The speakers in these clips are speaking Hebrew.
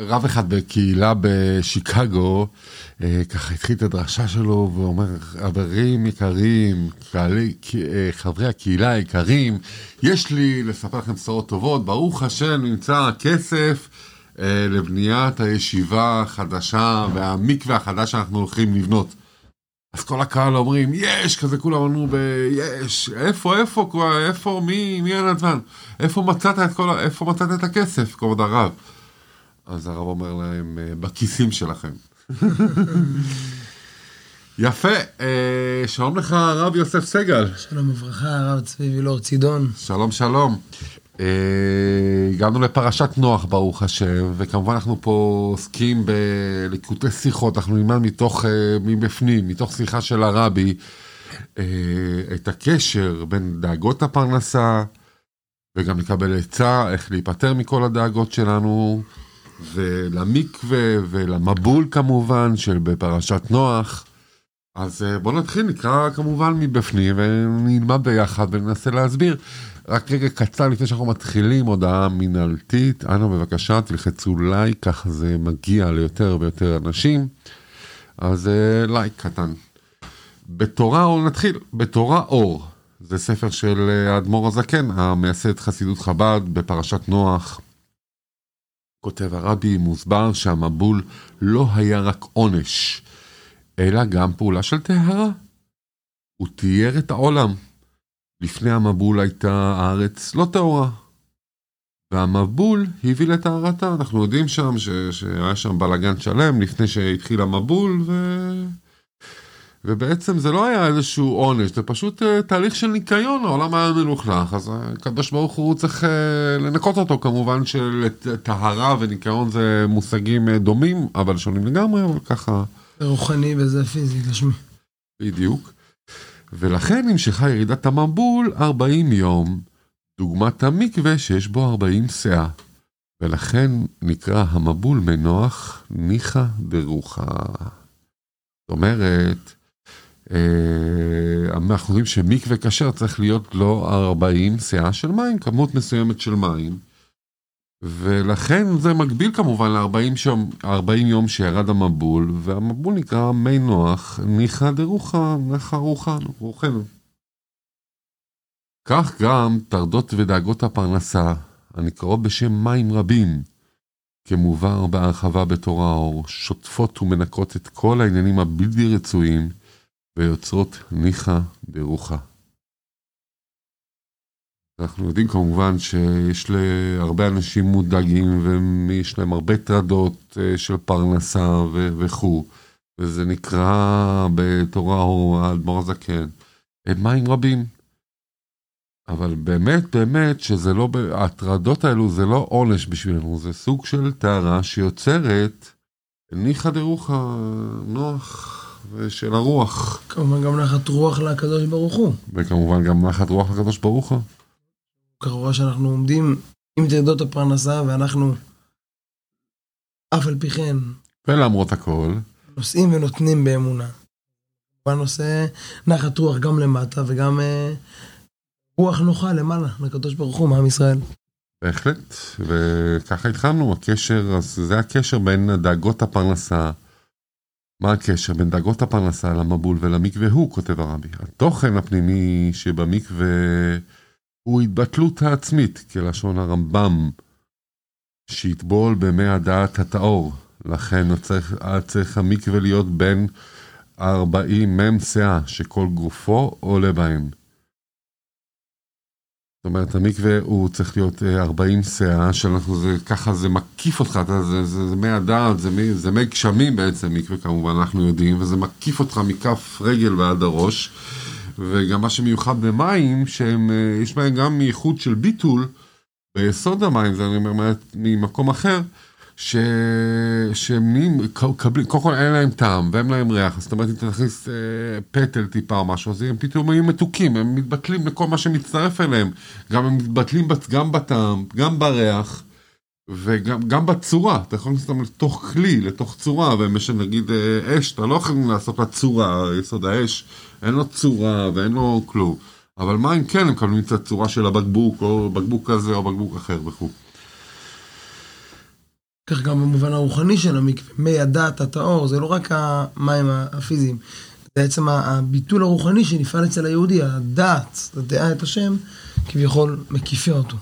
רב אחד בקהילה בשיקגו, ככה התחיל את הדרשה שלו ואומר, חברים יקרים, חברי הקהילה היקרים, יש לי לספר לכם בשורות טובות, ברוך השם נמצא כסף לבניית הישיבה החדשה והמקווה החדש שאנחנו הולכים לבנות. אז כל הקהל אומרים, יש, כזה כולם ב... יש, איפה, איפה, איפה, מי, מי הנדבן? איפה מצאת את כל. איפה מצאת את הכסף, כבוד הרב? אז הרב אומר להם, בכיסים שלכם. יפה, שלום לך הרב יוסף סגל. שלום וברכה, הרב צבי וילור צידון. שלום, שלום. הגענו לפרשת נוח, ברוך השם, וכמובן אנחנו פה עוסקים בליקוטי שיחות, אנחנו נלמד מתוך, מבפנים, מתוך שיחה של הרבי, את הקשר בין דאגות הפרנסה, וגם לקבל עצה, איך להיפטר מכל הדאגות שלנו, ולמקווה ולמבול כמובן, של בפרשת נוח. אז בואו נתחיל, נקרא כמובן מבפנים, ונלמד ביחד וננסה להסביר. רק רגע קצר לפני שאנחנו מתחילים, הודעה מנהלתית, אנא בבקשה תלחצו לייק, ככה זה מגיע ליותר ויותר אנשים, אז לייק קטן. בתורה, או נתחיל, בתורה אור, זה ספר של האדמו"ר הזקן, המייסד חסידות חב"ד בפרשת נוח. כותב הרבי, מוסבר שהמבול לא היה רק עונש, אלא גם פעולה של טהרה. הוא תיאר את העולם. לפני המבול הייתה הארץ לא טהורה. והמבול הביא לטהרתה, אנחנו יודעים שם ש... שהיה שם בלאגן שלם לפני שהתחיל המבול, ו... ובעצם זה לא היה איזשהו עונש, זה פשוט תהליך של ניקיון, העולם היה מלוכלך, אז הקדוש ברוך הוא צריך לנקות אותו, כמובן שטהרה וניקיון זה מושגים דומים, אבל שונים לגמרי, אבל ככה... זה רוחני וזה פיזי, גשמי. בדיוק. ולכן נמשכה ירידת המבול 40 יום, דוגמת המקווה שיש בו 40 סאה. ולכן נקרא המבול מנוח ניחא דרוחה. זאת אומרת, אנחנו יודעים שמקווה כשר צריך להיות לו 40 סאה של מים, כמות מסוימת של מים. ולכן זה מקביל כמובן ל-40 יום שירד המבול, והמבול נקרא מי נוח, ניחא דרוחה, ניחא רוחנו. כך גם טרדות ודאגות הפרנסה, הנקראות בשם מים רבים, כמובן בהרחבה בתורה האור, שוטפות ומנקות את כל העניינים הבלתי רצויים, ויוצרות ניחא דרוחה. אנחנו יודעים כמובן שיש להרבה אנשים מודאגים ויש להם הרבה טרדות של פרנסה וכו', וזה נקרא בתורה או האדמו"ר הזקן, מים רבים. אבל באמת באמת שזה לא, הטרדות האלו זה לא עונש בשבילנו, זה סוג של טהרה שיוצרת ניחא דרוחה, נוח. ושל הרוח. כמובן גם נחת רוח לקדוש ברוך הוא. וכמובן גם נחת רוח לקדוש ברוך הוא. כמובן שאנחנו עומדים עם טרדות הפרנסה ואנחנו אף על פי כן. ולמרות הכל. נושאים ונותנים באמונה. בנושא נחת רוח גם למטה וגם אה, רוח נוחה למעלה לקדוש ברוך הוא מעם ישראל. בהחלט, וככה התחלנו, הקשר, אז זה הקשר בין דאגות הפרנסה. מה הקשר בין דאגות הפרנסה למבול ולמקווה הוא, כותב הרבי. התוכן הפנימי שבמקווה הוא התבטלות העצמית, כלשון הרמב"ם, שיטבול במי הדעת הטהור. לכן צריך, צריך המקווה להיות בין 40 מ"ם סאה, שכל גופו עולה בהם. זאת אומרת, המקווה הוא צריך להיות 40 סאה, שאנחנו, זה, ככה זה מקיף אותך, זה, זה, זה מי הדעת, זה זה מי גשמים בעצם, מקווה כמובן, אנחנו יודעים, וזה מקיף אותך מכף רגל ועד הראש. וגם מה שמיוחד במים, שיש בהם גם ייחוד של ביטול ביסוד המים, זה אני אומר ממקום אחר, ש... שהם קודם כל אין להם טעם ואין להם ריח, זאת אומרת אם תכניס אה, פטל טיפה או משהו, אז הם פתאום יהיו מתוקים, הם מתבטלים לכל מה שמצטרף אליהם, גם הם מתבטלים גם בטעם, גם בריח. וגם בצורה, אתה יכול לעשות אותם לתוך כלי, לתוך צורה, ויש נגיד אש, אתה לא יכול לעשות לה צורה, יסוד האש, אין לו צורה ואין לו כלום. אבל מים כן, הם מקבלים את הצורה של הבקבוק, או בקבוק כזה או בקבוק אחר וכו'. כך גם במובן הרוחני של המקווה, מי הדת, הטהור, זה לא רק המים הפיזיים, זה בעצם הביטול הרוחני שנפעל אצל היהודי, הדת, הדעה את השם, כביכול מקיפה אותו.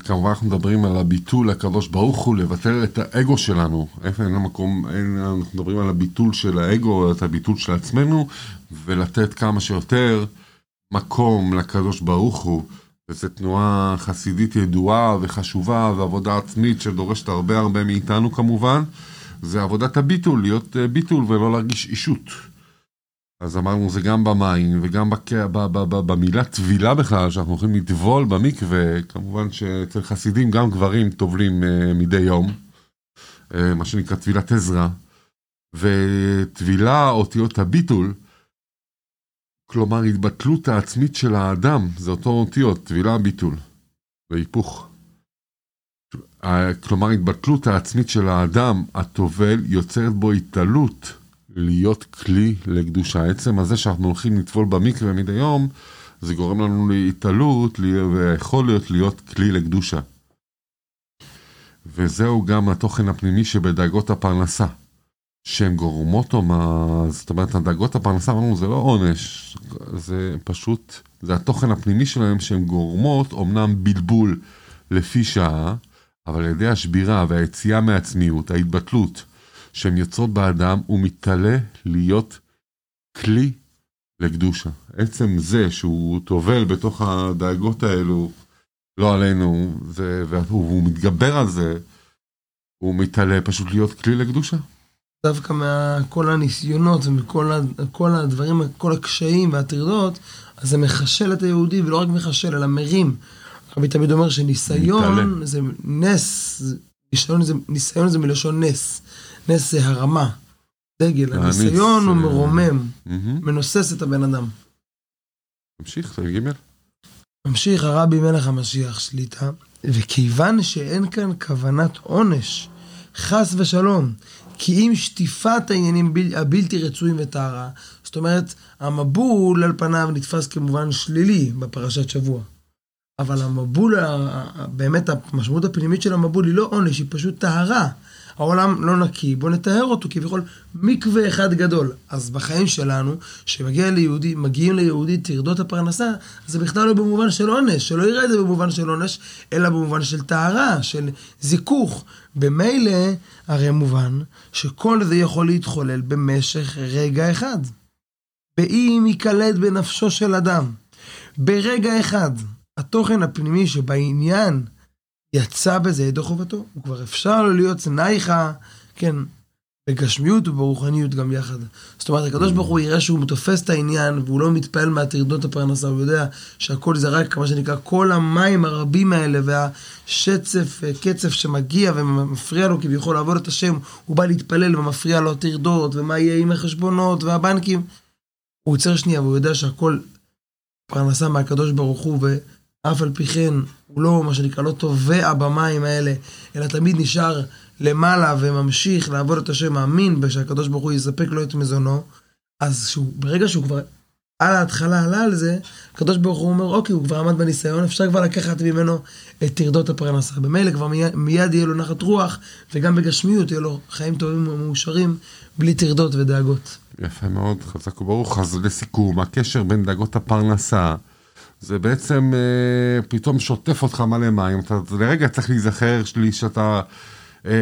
וכמובן אנחנו מדברים על הביטול לקדוש ברוך הוא, לבטל את האגו שלנו. איפה אין המקום, אין, אנחנו מדברים על הביטול של האגו, את הביטול של עצמנו, ולתת כמה שיותר מקום לקדוש ברוך הוא. וזו תנועה חסידית ידועה וחשובה, ועבודה עצמית שדורשת הרבה הרבה מאיתנו כמובן. זה עבודת הביטול, להיות אה, ביטול ולא להרגיש אישות. אז אמרנו זה גם במים וגם בק... ב... ב... ב... במילה טבילה בכלל, שאנחנו הולכים לטבול במקווה, כמובן שאצל חסידים גם גברים טובלים uh, מדי יום, uh, מה שנקרא טבילת עזרא, וטבילה, אותיות הביטול, כלומר התבטלות העצמית של האדם, זה אותו אותיות, טבילה ביטול, והיפוך. כלומר התבטלות העצמית של האדם, הטובל, יוצרת בו התעלות. להיות כלי לקדושה. עצם הזה שאנחנו הולכים לטבול במקווה מדי יום, זה גורם לנו להתעלות ויכול להיות להיות כלי לקדושה. וזהו גם התוכן הפנימי שבדאגות הפרנסה. שהן גורמות או מה... זאת אומרת, הדאגות הפרנסה, אמרנו, זה לא עונש, זה פשוט, זה התוכן הפנימי שלהם שהן גורמות, אמנם בלבול לפי שעה, אבל על ידי השבירה והיציאה מעצמיות, ההתבטלות, שהן יוצרות באדם, הוא מתעלה להיות כלי לקדושה. עצם זה שהוא טובל בתוך הדאגות האלו, לא עלינו, זה, והוא מתגבר על זה, הוא מתעלה פשוט להיות כלי לקדושה. דווקא מכל הניסיונות ומכל הדברים, כל הקשיים והטרדות, אז זה מחשל את היהודי, ולא רק מחשל, אלא מרים. רבי תמיד אומר שניסיון. זה נס, ניסיון זה, ניסיון זה מלשון נס. נס זה הרמה, דגל, הניסיון הוא מרומם, מנוסס את הבן אדם. ממשיך, זה ג' ממשיך הרבי מלך המשיח שליטה, וכיוון שאין כאן כוונת עונש, חס ושלום, כי אם שטיפת העניינים הבלתי רצויים וטהרה, זאת אומרת, המבול על פניו נתפס כמובן שלילי בפרשת שבוע. אבל המבול, באמת המשמעות הפנימית של המבול היא לא עונש, היא פשוט טהרה. העולם לא נקי, בוא נטהר אותו כביכול מקווה אחד גדול. אז בחיים שלנו, שמגיעים ליהודי, ליהודי טרדות הפרנסה, זה בכלל לא במובן של עונש, שלא יראה את זה במובן של עונש, אלא במובן של טהרה, של זיכוך. במילא, הרי מובן שכל זה יכול להתחולל במשך רגע אחד. באם ייקלט בנפשו של אדם, ברגע אחד, התוכן הפנימי שבעניין יצא בזה ידי חובתו, הוא כבר אפשר לו להיות נייחה, כן, בגשמיות וברוחניות גם יחד. זאת אומרת, הקדוש ברוך הוא יראה שהוא תופס את העניין, והוא לא מתפעל מהטרדות הפרנסה, הוא יודע שהכל זה רק, מה שנקרא, כל המים הרבים האלה, והשצף, קצף שמגיע ומפריע לו כביכול לעבוד את השם, הוא בא להתפלל ומפריע לו הטרדות, ומה יהיה עם החשבונות והבנקים. הוא עוצר שנייה והוא יודע שהכל פרנסה מהקדוש ברוך הוא, אף על פי כן הוא לא, מה שנקרא, לא טובע במים האלה, אלא תמיד נשאר למעלה וממשיך לעבוד את השם, מאמין שהקדוש ברוך הוא יספק לו את מזונו, אז שהוא, ברגע שהוא כבר על ההתחלה עלה על זה, הקדוש ברוך הוא אומר, אוקיי, הוא כבר עמד בניסיון, אפשר כבר לקחת ממנו את טרדות הפרנסה. במילא כבר מיד, מיד יהיה לו נחת רוח, וגם בגשמיות יהיה לו חיים טובים ומאושרים, בלי טרדות ודאגות. יפה מאוד, חזק וברוך. אז לסיכום, הקשר בין דאגות הפרנסה, זה בעצם אה, פתאום שוטף אותך מלא מים, אתה לרגע צריך להיזכר שלי שאתה, אה,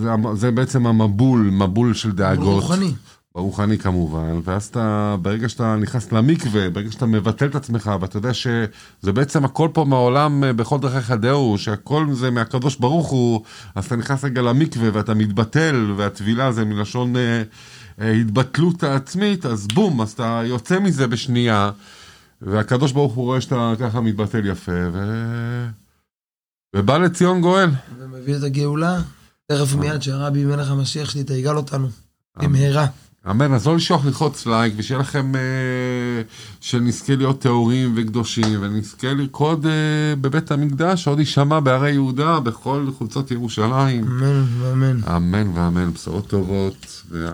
זה, זה בעצם המבול, מבול של דאגות. ברוחני. ברוחני כמובן, ואז אתה, ברגע שאתה נכנס למקווה, ברגע שאתה מבטל את עצמך, ואתה יודע שזה בעצם הכל פה מהעולם, אה, בכל דרכי חדהו, שהכל זה מהקדוש ברוך הוא, אז אתה נכנס רגע למקווה ואתה מתבטל, והטבילה זה מלשון אה, אה, התבטלות העצמית, אז בום, אז אתה יוצא מזה בשנייה. והקדוש ברוך הוא רואה שאתה ככה מתבטל יפה, ו... ובא לציון גואל. ומביא את הגאולה, תכף מיד שהרבי מלך המשיח שלי תיגל אותנו, במהרה. אמן, אז לא לשכוח ללחוץ לייק, ושיהיה לכם, אה, שנזכה להיות טהורים וקדושים, ונזכה לרקוד אה, בבית המקדש, עוד יישמע בהרי יהודה, בכל חולצות ירושלים. אמן ואמן. אמן ואמן, בשורות טובות.